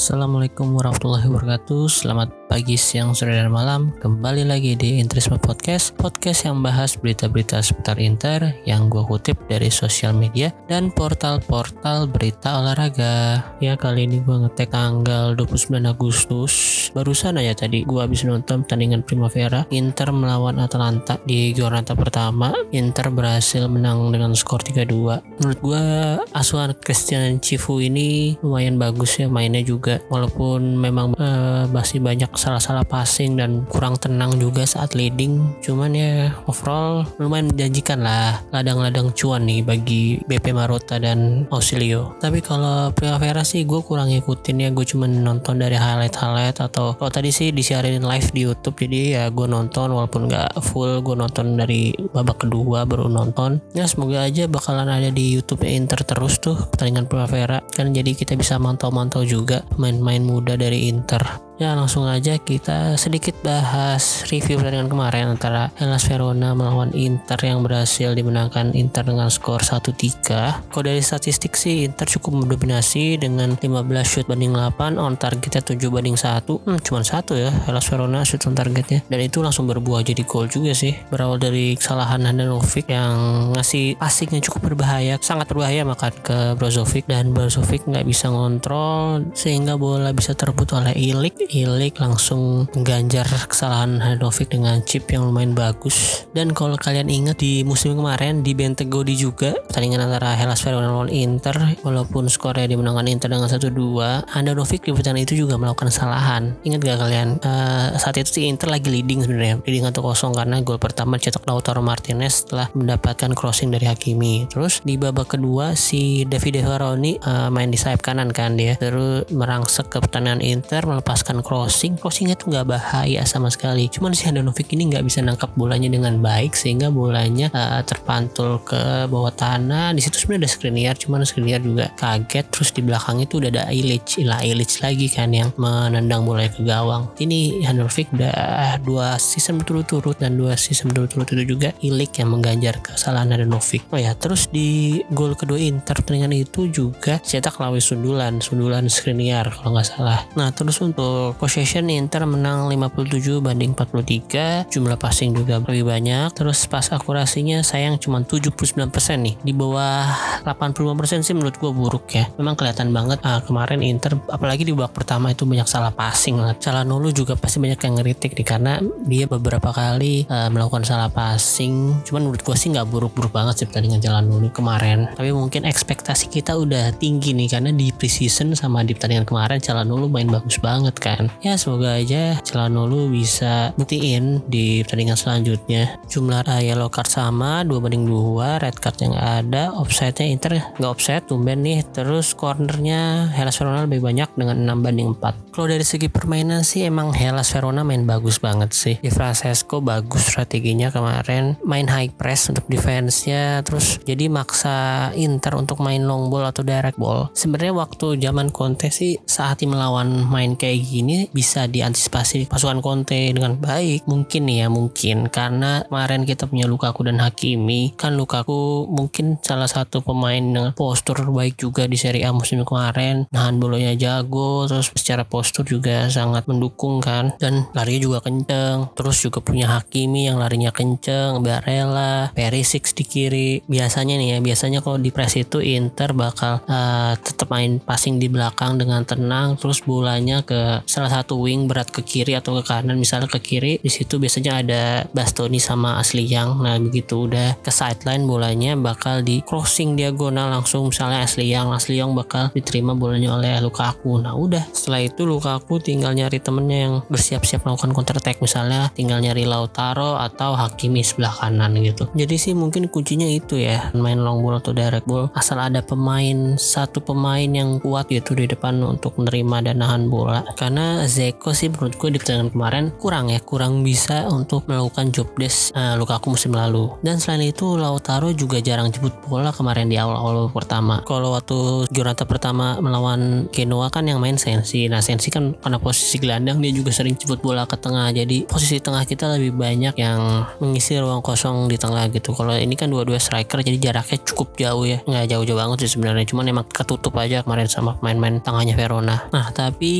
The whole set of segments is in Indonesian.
Assalamualaikum warahmatullahi wabarakatuh. Selamat pagi, siang, sore, dan malam Kembali lagi di Intrisme Podcast Podcast yang bahas berita-berita seputar Inter Yang gue kutip dari sosial media Dan portal-portal berita olahraga. Ya kali ini gue ngetek tanggal 29 Agustus. Barusan aja tadi gue habis nonton pertandingan Primavera Inter melawan Atalanta di Giornata pertama. Inter berhasil menang dengan skor 3-2 Menurut gue asuhan Christian Cifu ini lumayan bagus ya mainnya juga walaupun memang uh, masih banyak salah-salah passing dan kurang tenang juga saat leading. Cuman ya overall lumayan menjanjikan lah ladang-ladang cuan nih bagi BP Marota dan Ausilio tapi kalau Primavera sih gue kurang ngikutin ya. Gue cuma nonton dari highlight-highlight atau kalau tadi sih disiarin live di YouTube. Jadi ya gue nonton walaupun gak full gue nonton dari babak kedua baru nonton. Ya semoga aja bakalan ada di YouTube Inter terus tuh pertandingan Primavera. Kan jadi kita bisa mantau-mantau juga pemain-pemain muda dari Inter Ya langsung aja kita sedikit bahas review pertandingan kemarin antara Hellas Verona melawan Inter yang berhasil dimenangkan Inter dengan skor 1-3. Kalau dari statistik sih Inter cukup mendominasi dengan 15 shoot banding 8, on targetnya 7 banding 1. Hmm, cuma satu ya Hellas Verona shoot on targetnya. Dan itu langsung berbuah jadi gol juga sih. Berawal dari kesalahan Handanovic yang ngasih passingnya cukup berbahaya, sangat berbahaya makan ke Brozovic dan Brozovic nggak bisa ngontrol sehingga bola bisa terebut oleh Ilik Ilik langsung mengganjar kesalahan Handanovic dengan chip yang lumayan bagus. Dan kalau kalian ingat di musim kemarin di Bentegodi juga pertandingan antara Hellas Verona lawan Inter walaupun skornya dimenangkan Inter dengan 1-2, Handanovic di pertandingan itu juga melakukan kesalahan. Ingat gak kalian? Uh, saat itu si Inter lagi leading sebenarnya, leading 1-0 karena gol pertama cetak Lautaro Martinez setelah mendapatkan crossing dari Hakimi. Terus di babak kedua si Davide Varoni uh, main di sayap kanan kan dia, terus merangsek ke pertahanan Inter melepaskan crossing crossingnya tuh nggak bahaya sama sekali. Cuman si Handanovic ini nggak bisa nangkap bolanya dengan baik sehingga bolanya uh, terpantul ke bawah tanah. Di situ sebenarnya ada Skriniar cuman Skriniar juga kaget. Terus di belakang itu udah ada Ilic Ilah Ilic lagi kan yang menendang bola ke gawang. Ini Handanovic udah dua season berturut-turut dan dua season berturut-turut itu juga Ilic yang mengganjar kesalahan Handanovic. Oh ya terus di gol kedua Inter pertandingan itu juga cetak lawis sundulan sundulan Skriniar kalau nggak salah. Nah terus untuk possession Inter menang 57 banding 43 jumlah passing juga lebih banyak. Terus pas akurasinya sayang cuma 79% nih di bawah 85% sih menurut gue buruk ya. Memang kelihatan banget ah, kemarin Inter apalagi di babak pertama itu banyak salah passing lah Calhanoglu juga pasti banyak yang ngeritik nih karena dia beberapa kali uh, melakukan salah passing. Cuman menurut gue sih nggak buruk-buruk banget sih pertandingan Calhanoglu kemarin. Tapi mungkin ekspektasi kita udah tinggi nih karena di preseason sama di pertandingan kemarin Calhanoglu main bagus banget kan kan? Ya semoga aja Celanolu bisa buktiin di pertandingan selanjutnya. Jumlah uh, yellow card sama 2 banding 2 red card yang ada. Offside-nya Inter nggak offside tumben nih. Terus cornernya Hellas Verona lebih banyak dengan 6 banding 4 kalau dari segi permainan sih emang Hellas Verona main bagus banget sih. Di Francesco bagus strateginya kemarin. Main high press untuk defense-nya. Terus jadi maksa Inter untuk main long ball atau direct ball. Sebenarnya waktu zaman Conte sih saat melawan main kayak gini ini bisa diantisipasi pasukan Conte dengan baik. Mungkin ya mungkin. Karena kemarin kita punya Lukaku dan Hakimi. Kan Lukaku mungkin salah satu pemain dengan postur baik juga di Serie A musim kemarin. Nahan bolanya jago terus secara postur juga sangat mendukung kan. Dan larinya juga kenceng. Terus juga punya Hakimi yang larinya kenceng Barella Perisic di kiri. Biasanya nih ya biasanya kalau di press itu Inter bakal uh, tetap main passing di belakang dengan tenang. Terus bolanya ke salah satu wing berat ke kiri atau ke kanan misalnya ke kiri di situ biasanya ada Bastoni sama Asli Yang nah begitu udah ke sideline bolanya bakal di crossing diagonal langsung misalnya Asli Yang Asli Yang bakal diterima bolanya oleh Lukaku. Nah udah. Setelah itu Lukaku tinggal nyari temennya yang bersiap-siap melakukan counter attack misalnya tinggal nyari Lautaro atau Hakimi sebelah kanan gitu. Jadi sih mungkin kuncinya itu ya main long ball atau direct ball. Asal ada pemain satu pemain yang kuat gitu di depan untuk menerima dan nahan bola. Karena karena Zeko sih menurut gue di pertandingan kemarin kurang ya kurang bisa untuk melakukan job desk uh, Lukaku musim lalu. Dan selain itu Lautaro juga jarang jemput bola kemarin di awal-awal pertama. Kalau waktu Giornata pertama melawan Genoa kan yang main Sensi. Nah Sensi kan karena posisi gelandang dia juga sering jemput bola ke tengah. Jadi posisi tengah kita lebih banyak yang mengisi ruang kosong di tengah gitu. Kalau ini kan dua-dua striker jadi jaraknya cukup jauh ya. Nggak jauh-jauh banget sih sebenarnya. Cuman emang ketutup aja kemarin sama main-main tengahnya Verona. Nah tapi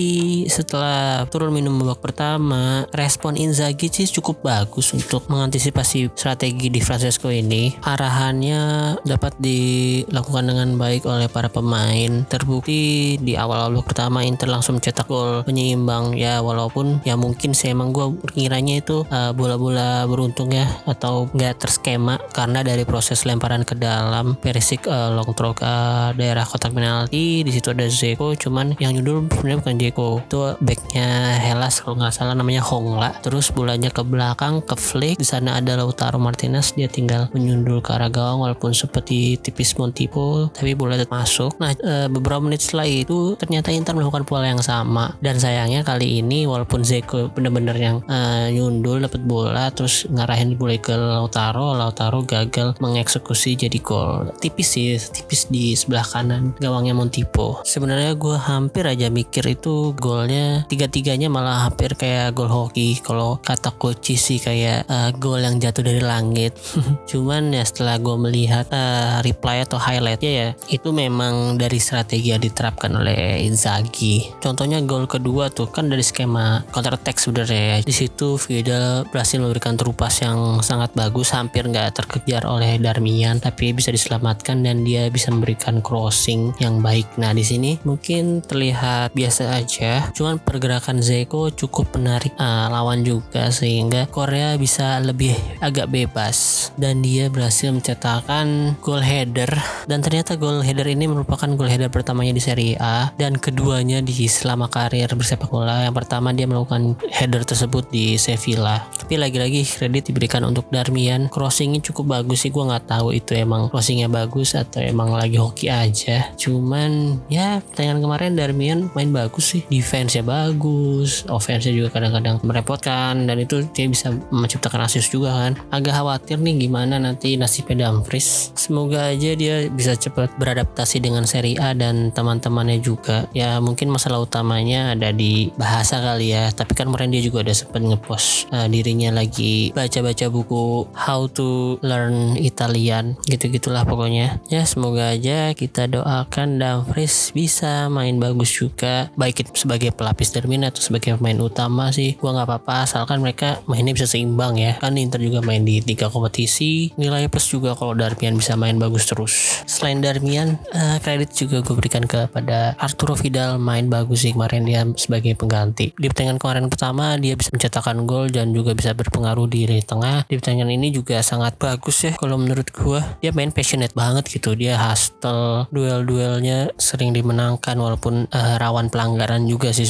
setelah turun minum babak pertama respon Inzaghi sih cukup bagus untuk mengantisipasi strategi di Francesco ini. Arahannya dapat dilakukan dengan baik oleh para pemain. Terbukti di awal-awal pertama Inter langsung mencetak gol penyeimbang ya walaupun ya mungkin saya emang gue kiranya itu uh, bola-bola beruntung ya atau nggak terskema karena dari proses lemparan ke dalam. Perisik uh, long throw ke daerah kotak penalti. Di situ ada Zeko cuman yang nyundul sebenarnya bukan Zeko itu backnya Hellas kalau nggak salah namanya Hongla. Terus bolanya ke belakang ke flick. Di sana ada Lautaro Martinez dia tinggal menyundul ke arah gawang walaupun seperti tipis Montipo tapi bola tetap masuk. Nah e, beberapa menit setelah itu ternyata Inter melakukan pola yang sama. Dan sayangnya kali ini walaupun Zeko bener-bener yang e, nyundul dapat bola terus ngarahin bola ke Lautaro Lautaro gagal mengeksekusi jadi gol. Tipis sih tipis di sebelah kanan gawangnya Montipo sebenarnya gue hampir aja mikir itu golnya tiga-tiganya malah hampir kayak gol hoki. Kalau kata coach sih kayak uh, gol yang jatuh dari langit. Cuman ya setelah gue melihat uh, reply atau highlightnya ya itu memang dari strategi yang diterapkan oleh Inzaghi. Contohnya gol kedua tuh kan dari skema counter attack sebenarnya di situ Vidal berhasil memberikan terupas yang sangat bagus hampir nggak terkejar oleh Darmian tapi bisa diselamatkan dan dia bisa memberikan crossing yang baik. Nah di sini mungkin terlihat biasa aja. Cuman pergerakan Zeko cukup menarik uh, lawan juga sehingga Korea bisa lebih agak bebas. Dan dia berhasil mencetakkan gol header. Dan ternyata gol header ini merupakan gol header pertamanya di Serie A dan keduanya di selama karir bersepak bola. Yang pertama dia melakukan header tersebut di Sevilla. Tapi lagi-lagi kredit diberikan untuk Darmian. Crossingnya cukup bagus sih gue nggak tahu itu emang crossingnya bagus atau emang lagi hoki aja. Cuman ya pertandingan kemarin Darmian main bagus sih defense ya bagus offense juga kadang-kadang merepotkan dan itu dia bisa menciptakan assist juga kan. Agak khawatir nih gimana nanti nasibnya Dumfries. Semoga aja dia bisa cepat beradaptasi dengan Serie A dan teman-temannya juga. Ya mungkin masalah utamanya ada di bahasa kali ya tapi kan kemarin dia juga ada sempat ngepost uh, dirinya lagi baca-baca buku How to Learn Italian gitu-gitulah pokoknya. Ya semoga aja kita doakan Dumfries bisa main bagus juga baik itu sebagai pelapis termin atau sebagai pemain utama sih. Gua nggak apa-apa asalkan mereka mainnya bisa seimbang ya. Kan Inter juga main di tiga kompetisi. Nilai plus juga kalau Darmian bisa main bagus terus. Selain Darmian uh, kredit juga gue berikan kepada Arturo Vidal main bagus sih kemarin dia sebagai pengganti. Di pertandingan kemarin pertama dia bisa mencetakkan gol dan juga bisa berpengaruh di lini tengah. Di pertandingan ini juga sangat bagus ya kalau menurut gue dia main passionate banget gitu. Dia hustle duel-duelnya sering dimenangkan walaupun uh, rawan pelanggaran juga sih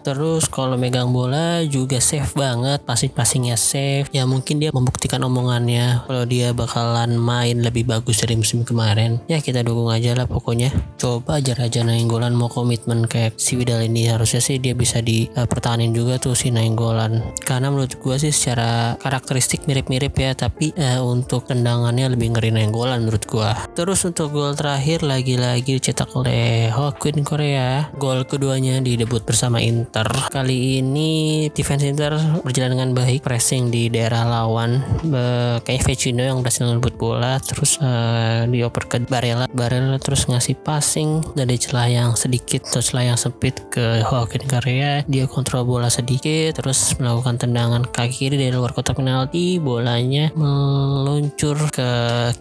terus kalau megang bola juga safe banget passing-passingnya safe. Ya mungkin dia membuktikan omongannya kalau dia bakalan main lebih bagus dari musim kemarin. Ya kita dukung aja lah pokoknya. Coba aja Raja Nainggolan mau komitmen kayak si Widal ini. Harusnya sih dia bisa dipertahanin uh, juga tuh si Nainggolan. Karena menurut gue sih secara karakteristik mirip-mirip ya tapi uh, untuk tendangannya lebih ngeri Nainggolan menurut gue terus untuk gol terakhir lagi-lagi dicetak oleh Hokkien Korea gol keduanya di debut bersama Inter. Kali ini defense Inter berjalan dengan baik pressing di daerah lawan Be kayak Vecino yang berhasil ngebut bola terus uh, dioper ke Barella. Barella terus ngasih passing dari celah yang sedikit atau celah yang sempit ke Joaquin Korea dia kontrol bola sedikit terus melakukan tendangan kaki kiri dari luar kotak penalti. Bolanya meluncur ke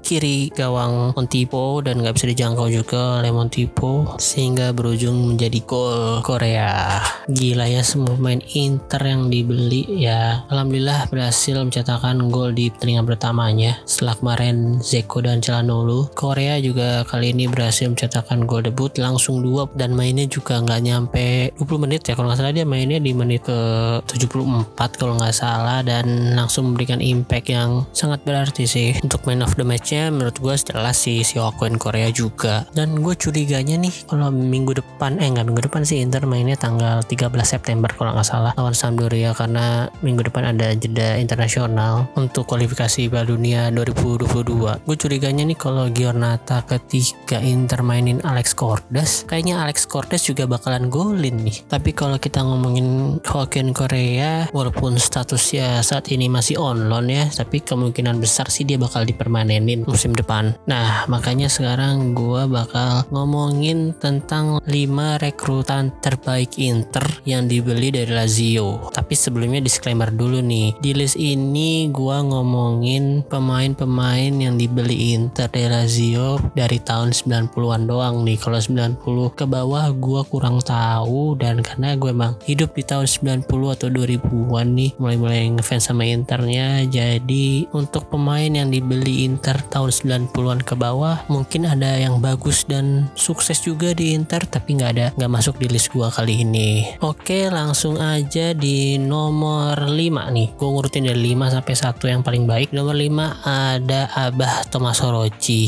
kiri gawang Montipo dan nggak bisa dijangkau juga oleh Montipo sehingga berujung menjadi gol Korea gila ya semua pemain Inter yang dibeli ya. Alhamdulillah berhasil mencetakkan gol di pertandingan pertamanya. Setelah kemarin Zeko dan Calhanoglu Korea juga kali ini berhasil mencetakkan gol debut langsung dua dan mainnya juga nggak nyampe 20 menit ya. Kalau nggak salah dia mainnya di menit ke 74 kalau nggak salah dan langsung memberikan impact yang sangat berarti sih. Untuk man of the matchnya menurut gue jelas sih si Okuin Korea juga. Dan gue curiganya nih kalau minggu depan eh nggak minggu depan sih Inter mainnya tanggal 13 September kalau nggak salah lawan Sampdoria karena minggu depan ada jeda internasional untuk kualifikasi Piala Dunia 2022 gue curiganya nih kalau Giornata ketika Inter mainin Alex Cordes kayaknya Alex Cordes juga bakalan golin nih. Tapi kalau kita ngomongin Hokkien Korea walaupun statusnya saat ini masih on ya tapi kemungkinan besar sih dia bakal dipermanenin musim depan. Nah makanya sekarang gue bakal ngomongin tentang 5 rekrutan terbaik Inter yang dibeli dari Lazio. Tapi sebelumnya disclaimer dulu nih di list ini gue ngomongin pemain-pemain yang dibeli Inter dari Lazio dari tahun 90-an doang nih. Kalau 90 ke bawah gue kurang tahu dan karena gue emang hidup di tahun 90 atau 2000-an nih mulai-mulai ngefans sama Internya. Jadi untuk pemain yang dibeli Inter tahun 90-an ke bawah mungkin ada yang bagus dan sukses juga di Inter tapi nggak ada nggak masuk di list gue kali ini oke langsung aja di nomor 5 nih. Gue ngurutin dari 5 sampai 1 yang paling baik. Nomor 5 ada Abah Thomas Orochi.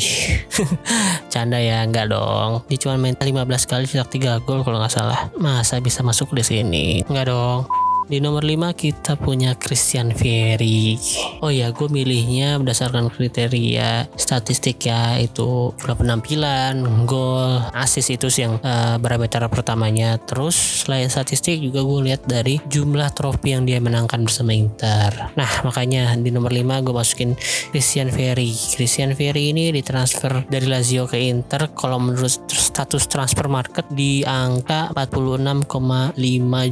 Canda ya nggak dong. Dia cuma main 15 kali cetak 3 gol kalau nggak salah. Masa bisa masuk di sini? Nggak dong di nomor 5 kita punya Christian Vieri. Oh ya, gue milihnya berdasarkan kriteria statistik ya, itu jumlah penampilan, gol, assist itu sih yang uh, pertamanya. Terus selain statistik juga gue lihat dari jumlah trofi yang dia menangkan bersama Inter. Nah, makanya di nomor 5 gue masukin Christian Vieri. Christian Vieri ini ditransfer dari Lazio ke Inter kalau menurut status transfer market di angka 46,5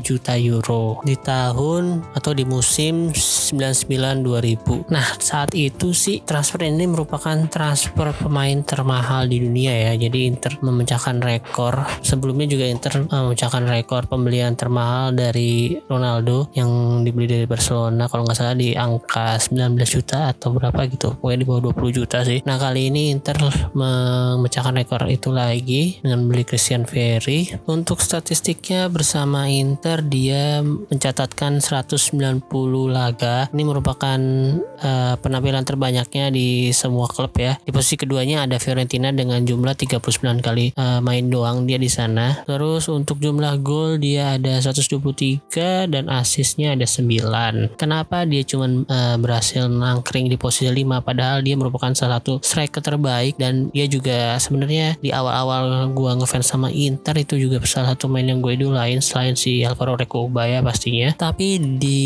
juta euro. Di tahun atau di musim 99-2000. Nah saat itu sih transfer ini merupakan transfer pemain termahal di dunia ya. Jadi Inter memecahkan rekor. Sebelumnya juga Inter eh, memecahkan rekor pembelian termahal dari Ronaldo yang dibeli dari Barcelona kalau nggak salah di angka 19 juta atau berapa gitu. Pokoknya di bawah 20 juta sih. Nah kali ini Inter memecahkan rekor itu lagi dengan beli Christian Ferry. Untuk statistiknya bersama Inter dia mencatat mencatatkan 190 laga. Ini merupakan uh, penampilan terbanyaknya di semua klub ya. Di posisi keduanya ada Fiorentina dengan jumlah 39 kali uh, main doang dia di sana. Terus untuk jumlah gol dia ada 123 dan asisnya ada 9. Kenapa dia cuma uh, berhasil nangkring di posisi 5 padahal dia merupakan salah satu striker terbaik dan dia juga sebenarnya di awal-awal gua ngefans sama Inter itu juga salah satu main yang gue idolain selain si Alvaro Recobaya pastinya ya. Tapi di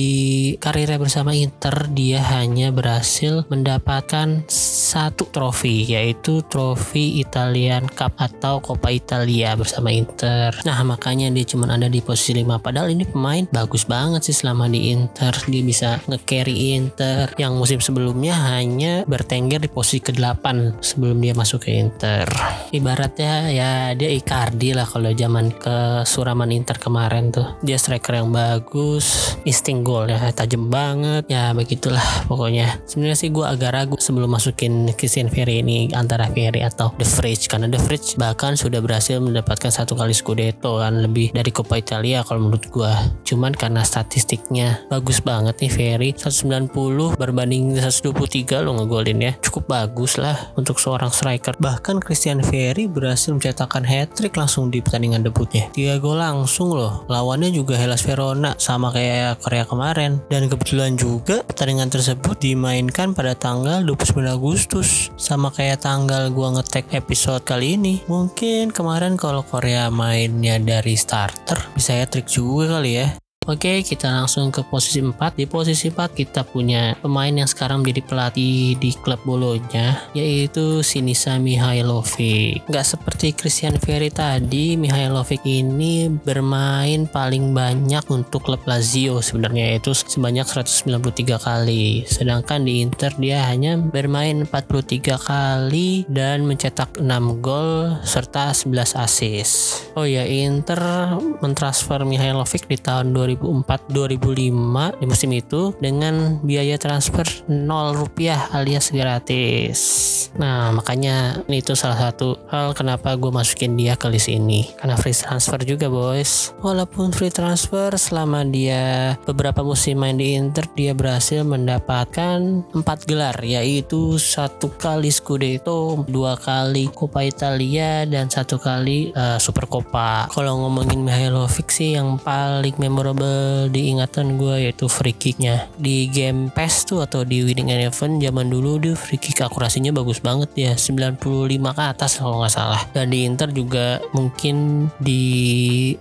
karirnya bersama Inter dia hanya berhasil mendapatkan satu trofi yaitu trofi Italian Cup atau Coppa Italia bersama Inter. Nah makanya dia cuma ada di posisi 5 padahal ini pemain bagus banget sih selama di Inter dia bisa nge-carry Inter yang musim sebelumnya hanya bertengger di posisi ke-8 sebelum dia masuk ke Inter. Ibaratnya ya dia Icardi lah kalau zaman ke Suraman Inter kemarin tuh. Dia striker yang bagus bagus insting gol ya tajam banget ya begitulah pokoknya. Sebenarnya sih gue agak ragu sebelum masukin Christian Ferry ini antara Ferry atau The Fridge karena The Fridge bahkan sudah berhasil mendapatkan satu kali Scudetto kan lebih dari Coppa Italia kalau menurut gue cuman karena statistiknya bagus banget nih Ferry 190 berbanding 123 lo ngegolin ya. Cukup bagus lah untuk seorang striker. Bahkan Christian Ferry berhasil mencetakkan hat-trick langsung di pertandingan debutnya. Tiga gol langsung loh lawannya juga Hellas Verona sama kayak Korea kemarin. Dan kebetulan juga pertandingan tersebut dimainkan pada tanggal 29 Agustus. Sama kayak tanggal gua ngetek episode kali ini. Mungkin kemarin kalau Korea mainnya dari starter bisa ya trik juga kali ya Oke, kita langsung ke posisi 4. Di posisi 4 kita punya pemain yang sekarang menjadi pelatih di klub Bolonya, yaitu Sinisa Mihailovic. Gak seperti Christian Ferry tadi, Mihailovic ini bermain paling banyak untuk klub Lazio sebenarnya yaitu sebanyak 193 kali. Sedangkan di Inter dia hanya bermain 43 kali dan mencetak 6 gol serta 11 assist. Oh ya, Inter mentransfer Mihailovic di tahun 2000 2004-2005 di musim itu dengan biaya transfer 0 rupiah alias gratis. Nah makanya itu salah satu hal kenapa gue masukin dia ke list ini karena free transfer juga boys. Walaupun free transfer selama dia beberapa musim main di Inter dia berhasil mendapatkan empat gelar yaitu satu kali Scudetto, dua kali Coppa Italia dan satu kali uh, Super Coppa. Kalau ngomongin Mihailovic sih yang paling memorable diingatan gue yaitu free kicknya di game PES tuh atau di Winning Eleven zaman dulu dia free kick akurasinya bagus banget ya 95 ke atas kalau nggak salah. Dan di Inter juga mungkin di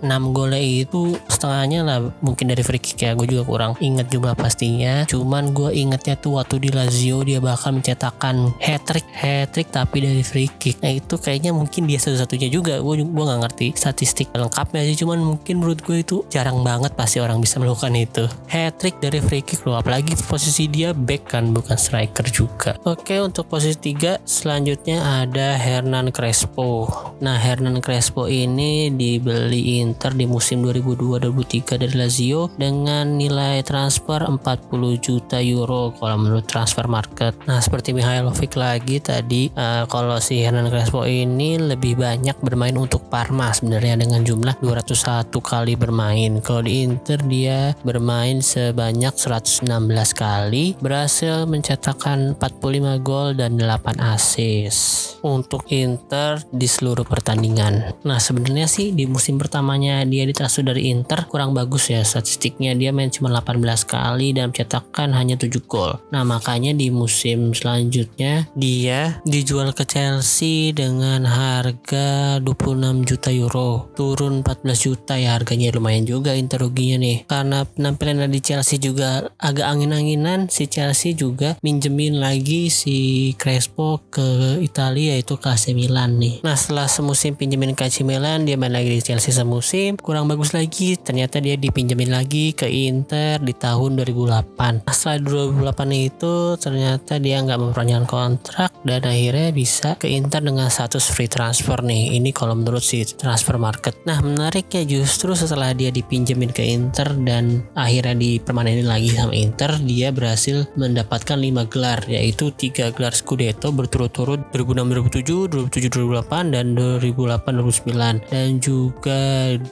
6 golnya itu setengahnya lah mungkin dari free kick ya gue juga kurang inget jumlah pastinya. Cuman gue ingetnya tuh waktu di Lazio dia bakal mencetakkan hat trick hat trick tapi dari free kick nah itu kayaknya mungkin dia satu-satunya juga. Gue gue nggak ngerti statistik lengkapnya sih cuman mungkin menurut gue itu jarang banget pasti orang bisa melakukan itu. Hat trick dari free kick loh apalagi posisi dia back kan bukan striker juga. Oke untuk posisi 3 selanjutnya ada Hernan Crespo. Nah Hernan Crespo ini dibeli Inter di musim 2002-2003 dari Lazio dengan nilai transfer 40 juta euro kalau menurut transfer market. Nah seperti Mihailovic lagi tadi uh, kalau si Hernan Crespo ini lebih banyak bermain untuk Parma sebenarnya dengan jumlah 201 kali bermain. Kalau di Dia bermain sebanyak 116 kali berhasil mencetakkan 45 gol dan 8 assist untuk Inter di seluruh pertandingan. Nah sebenarnya sih di musim pertamanya dia ditransfer dari Inter kurang bagus ya. Statistiknya dia main cuma 18 kali dan mencetakkan hanya 7 gol. Nah makanya di musim selanjutnya dia dijual ke Chelsea dengan harga 26 juta euro. Turun 14 juta ya harganya lumayan juga. Inter ruginya nih. Karena penampilan di Chelsea juga agak angin-anginan si Chelsea juga minjemin lagi si Crespo ke Italia yaitu ke AC Milan nih. Nah setelah semusim pinjemin ke AC Milan dia main lagi di Chelsea semusim. Kurang bagus lagi ternyata dia dipinjemin lagi ke Inter di tahun 2008 nah, setelah 2008 itu ternyata dia nggak memperpanjang kontrak dan akhirnya bisa ke Inter dengan status free transfer nih. Ini kalau menurut si transfer market. Nah menariknya justru setelah dia dipinjemin ke Inter dan akhirnya dipermanenin lagi sama Inter dia berhasil mendapatkan 5 gelar yaitu 3 gelar Scudetto berturut-turut 2006 2007 2007 2008 dan 2008 2009 dan juga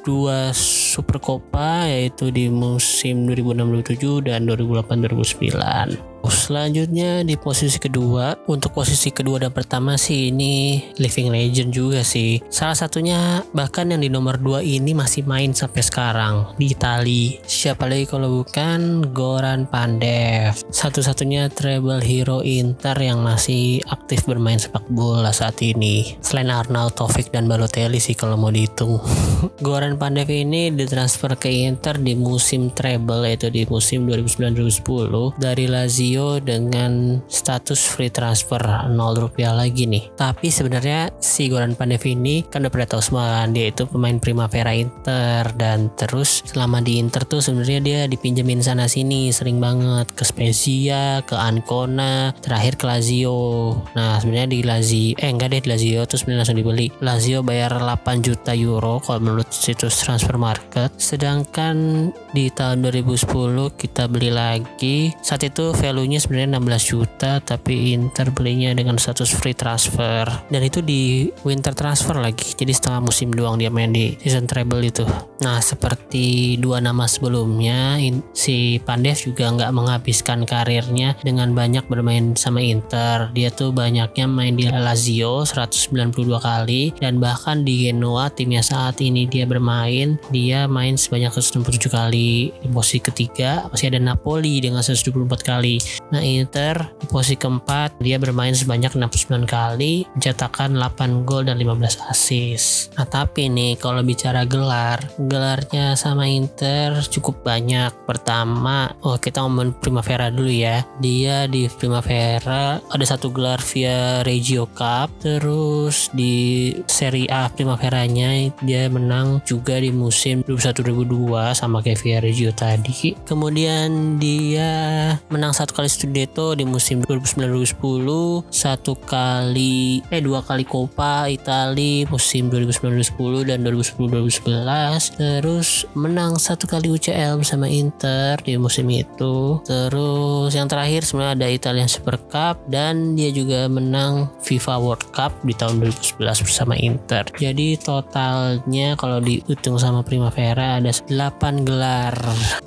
dua Super Copa yaitu di musim 2006 2007 dan 2008 2009 Selanjutnya di posisi kedua, untuk posisi kedua dan pertama sih ini living legend juga sih. Salah satunya bahkan yang di nomor 2 ini masih main sampai sekarang di Itali. Siapa lagi kalau bukan Goran Pandev. Satu-satunya treble hero Inter yang masih aktif bermain sepak bola saat ini. Selain Arnaud Taufik dan Balotelli sih kalau mau dihitung. Goran Pandev ini ditransfer ke Inter di musim treble yaitu di musim 2009-2010 dari Lazio Lazio dengan status free transfer 0 rupiah lagi nih. Tapi sebenarnya si Goran Pandev ini kan udah pernah tahu semua kan dia itu pemain Primavera Inter dan terus selama di Inter tuh sebenarnya dia dipinjemin sana sini sering banget ke Spezia, ke Ancona, terakhir ke Lazio. Nah sebenarnya di Lazio, eh enggak deh di Lazio terus sebenarnya langsung dibeli. Lazio bayar 8 juta euro kalau menurut situs transfer market. Sedangkan di tahun 2010 kita beli lagi saat itu value valuenya sebenarnya 16 juta tapi Inter belinya dengan status free transfer. Dan itu di winter transfer lagi jadi setengah musim doang dia main di season treble itu. Nah seperti dua nama sebelumnya si Pandev juga nggak menghabiskan karirnya dengan banyak bermain sama Inter. Dia tuh banyaknya main di Lazio 192 kali dan bahkan di Genoa timnya saat ini dia bermain dia main sebanyak 167 kali. Di posisi ketiga masih ada Napoli dengan 124 kali Nah Inter posisi keempat dia bermain sebanyak 69 kali, mencetakkan 8 gol dan 15 assist. Nah tapi nih kalau bicara gelar, gelarnya sama Inter cukup banyak. Pertama, oh kita ngomong Primavera dulu ya. Dia di Primavera ada satu gelar via Regio Cup, terus di Serie A Primaveranya dia menang juga di musim 2021-2022 sama kayak via Regio tadi. Kemudian dia menang satu kali Scudetto di musim 2009-2010 satu kali eh dua kali Coppa Italia musim 2009-2010 dan 2010-2011 terus menang satu kali UCL bersama Inter di musim itu. Terus yang terakhir sebenarnya ada Italian Super Cup dan dia juga menang FIFA World Cup di tahun 2011 bersama Inter. Jadi totalnya kalau dihitung sama Primavera ada 8 gelar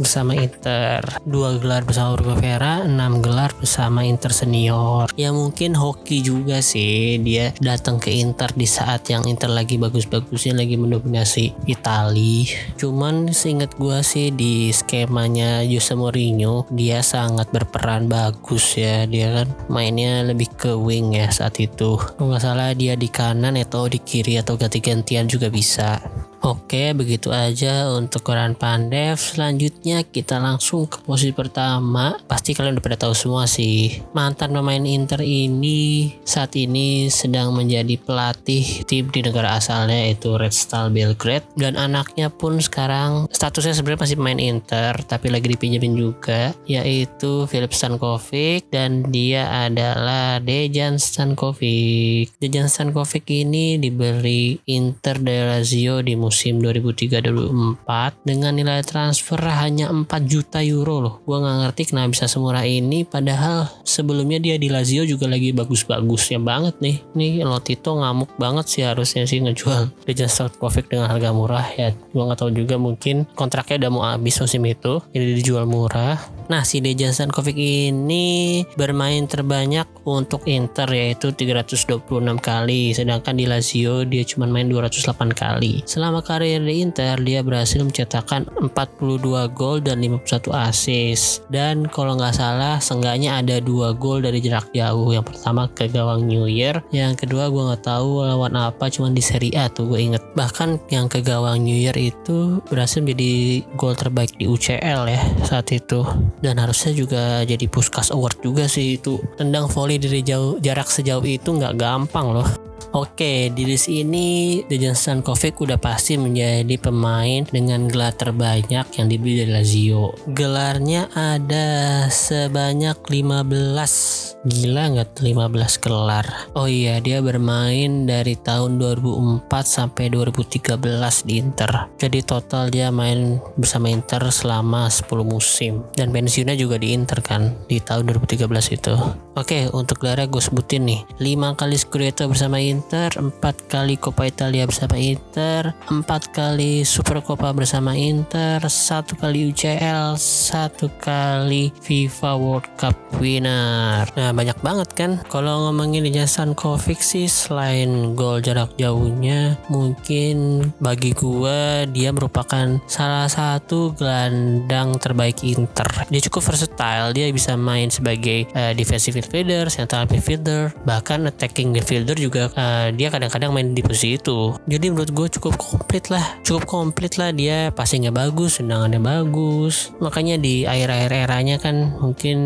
bersama Inter. Dua gelar bersama Primavera 6 gelar bersama Inter Senior. Ya mungkin hoki juga sih dia datang ke Inter di saat yang Inter lagi bagus-bagusnya lagi mendominasi Itali cuman seingat gue sih di skemanya Jose Mourinho dia sangat berperan bagus ya. Dia kan mainnya lebih ke wing ya saat itu. Nggak salah dia di kanan atau di kiri atau ganti-gantian juga bisa Oke, begitu aja untuk koran Pandev. Selanjutnya kita langsung ke posisi pertama. Pasti kalian udah pada tahu semua sih. Mantan pemain Inter ini saat ini sedang menjadi pelatih tim di negara asalnya yaitu Red Star Belgrade dan anaknya pun sekarang statusnya sebenarnya masih pemain Inter tapi lagi dipinjemin juga yaitu Filip Stankovic dan dia adalah Dejan Stankovic. Dejan Stankovic ini diberi Inter dari Lazio di musim musim 2003-2004 dengan nilai transfer hanya 4 juta euro loh. Gua nggak ngerti kenapa bisa semurah ini padahal sebelumnya dia di Lazio juga lagi bagus-bagusnya banget nih. Nih Lotito ngamuk banget sih harusnya sih ngejual Dejan Stojkovic dengan harga murah ya. Gua nggak tahu juga mungkin kontraknya udah mau habis musim itu jadi dijual murah. Nah si Dejan Stojkovic ini bermain terbanyak untuk Inter yaitu 326 kali sedangkan di Lazio dia cuma main 208 kali. Selama karir di Inter dia berhasil mencetakkan 42 gol dan 51 assist. Dan kalau nggak salah seenggaknya ada dua gol dari jarak jauh. Yang pertama ke gawang New Year yang kedua gue nggak tahu lawan apa cuman di Serie A tuh gue inget. Bahkan yang ke gawang New Year itu berhasil menjadi gol terbaik di UCL ya saat itu. Dan harusnya juga jadi Puskas Award juga sih itu. Tendang volley dari jauh jarak sejauh itu nggak gampang loh Oke, di list ini Dejan Stankovic udah pasti menjadi pemain dengan gelar terbanyak yang dibeli dari Lazio. Gelarnya ada sebanyak 15. Gila nggak 15 gelar? Oh iya, dia bermain dari tahun 2004 sampai 2013 di Inter. Jadi total dia main bersama Inter selama 10 musim. Dan pensiunnya juga di Inter kan di tahun 2013 itu. Oke, untuk gelarnya gue sebutin nih. 5 kali Scudetto bersama Inter Inter, empat kali Coppa Italia bersama Inter, empat kali Super Coppa bersama Inter, satu kali UCL, satu kali FIFA World Cup winner. Nah banyak banget kan. Kalau ngomongin Jason Kovic sih selain gol jarak jauhnya, mungkin bagi gua dia merupakan salah satu gelandang terbaik Inter. Dia cukup versatile, dia bisa main sebagai uh, defensive midfielder, central midfielder, bahkan attacking midfielder juga uh, dia kadang-kadang main di posisi itu. Jadi menurut gue cukup komplit lah. Cukup komplit lah dia passingnya bagus tendangannya bagus. Makanya di akhir-akhir eranya kan mungkin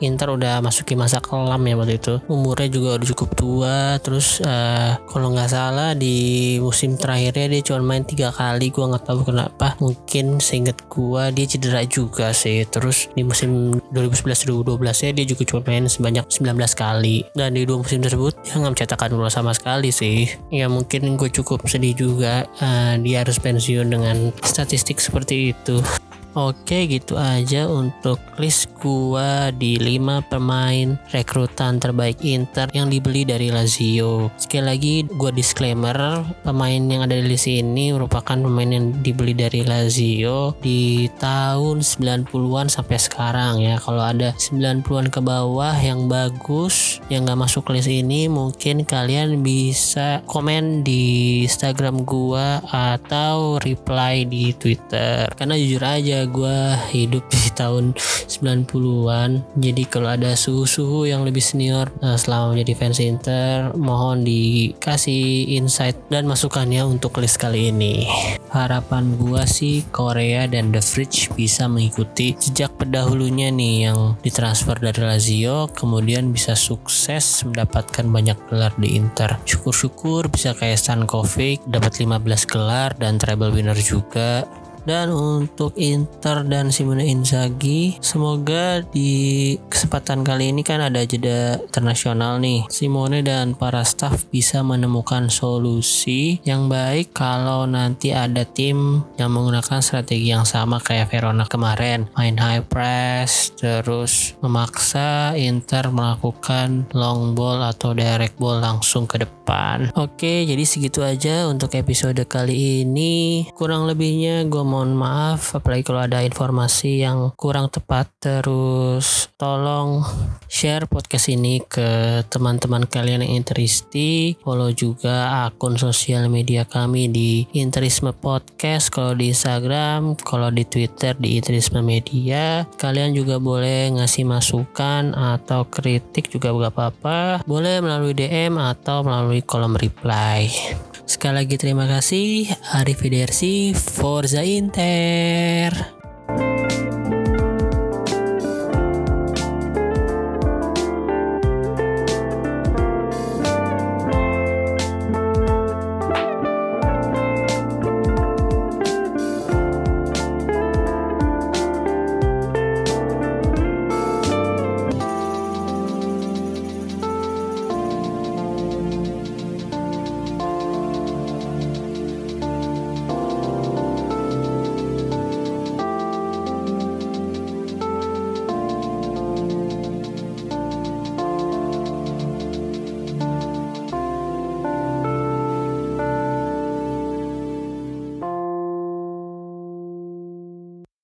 Inter udah masuki masa kelam ya waktu itu. Umurnya juga udah cukup tua terus uh, kalau nggak salah di musim terakhirnya dia cuma main tiga kali gue nggak tahu kenapa. Mungkin seinget gue dia cedera juga sih. Terus di musim 2011-2012 ya dia juga cuma main sebanyak 19 kali. Dan di dua musim tersebut dia nggak mencetakkan gol sama sekali sih. Ya mungkin gue cukup sedih juga uh, dia harus pensiun dengan statistik seperti itu Oke gitu aja untuk list gua di 5 pemain rekrutan terbaik Inter yang dibeli dari Lazio. Sekali lagi gua disclaimer pemain yang ada di list ini merupakan pemain yang dibeli dari Lazio di tahun 90-an sampai sekarang ya. Kalau ada 90-an ke bawah yang bagus yang gak masuk list ini mungkin kalian bisa komen di Instagram gua atau reply di Twitter. Karena jujur aja gue hidup di tahun 90-an jadi kalau ada suhu-suhu yang lebih senior nah, selama menjadi fans Inter mohon dikasih insight dan masukannya untuk list kali ini. Harapan gue sih Korea dan The Fridge bisa mengikuti jejak pendahulunya nih yang ditransfer dari Lazio kemudian bisa sukses mendapatkan banyak gelar di Inter. Syukur-syukur bisa kayak Stankovic dapat 15 gelar dan treble winner juga Dan untuk Inter dan Simone Inzaghi, semoga di kesempatan kali ini kan ada jeda internasional nih. Simone dan para staff bisa menemukan solusi yang baik kalau nanti ada tim yang menggunakan strategi yang sama kayak Verona kemarin, main high press, terus memaksa Inter melakukan long ball atau direct ball langsung ke depan. Oke, jadi segitu aja untuk episode kali ini. Kurang lebihnya gue mohon maaf apalagi kalau ada informasi yang kurang tepat terus tolong share podcast ini ke teman-teman kalian yang interisti. Follow juga akun sosial media kami di Interisme Podcast kalau di Instagram kalau di Twitter di Interisme Media. Kalian juga boleh ngasih masukan atau kritik juga gak apa-apa. Boleh melalui DM atau melalui kolom reply Sekali lagi terima kasih. Arrivederci, Forza Inter.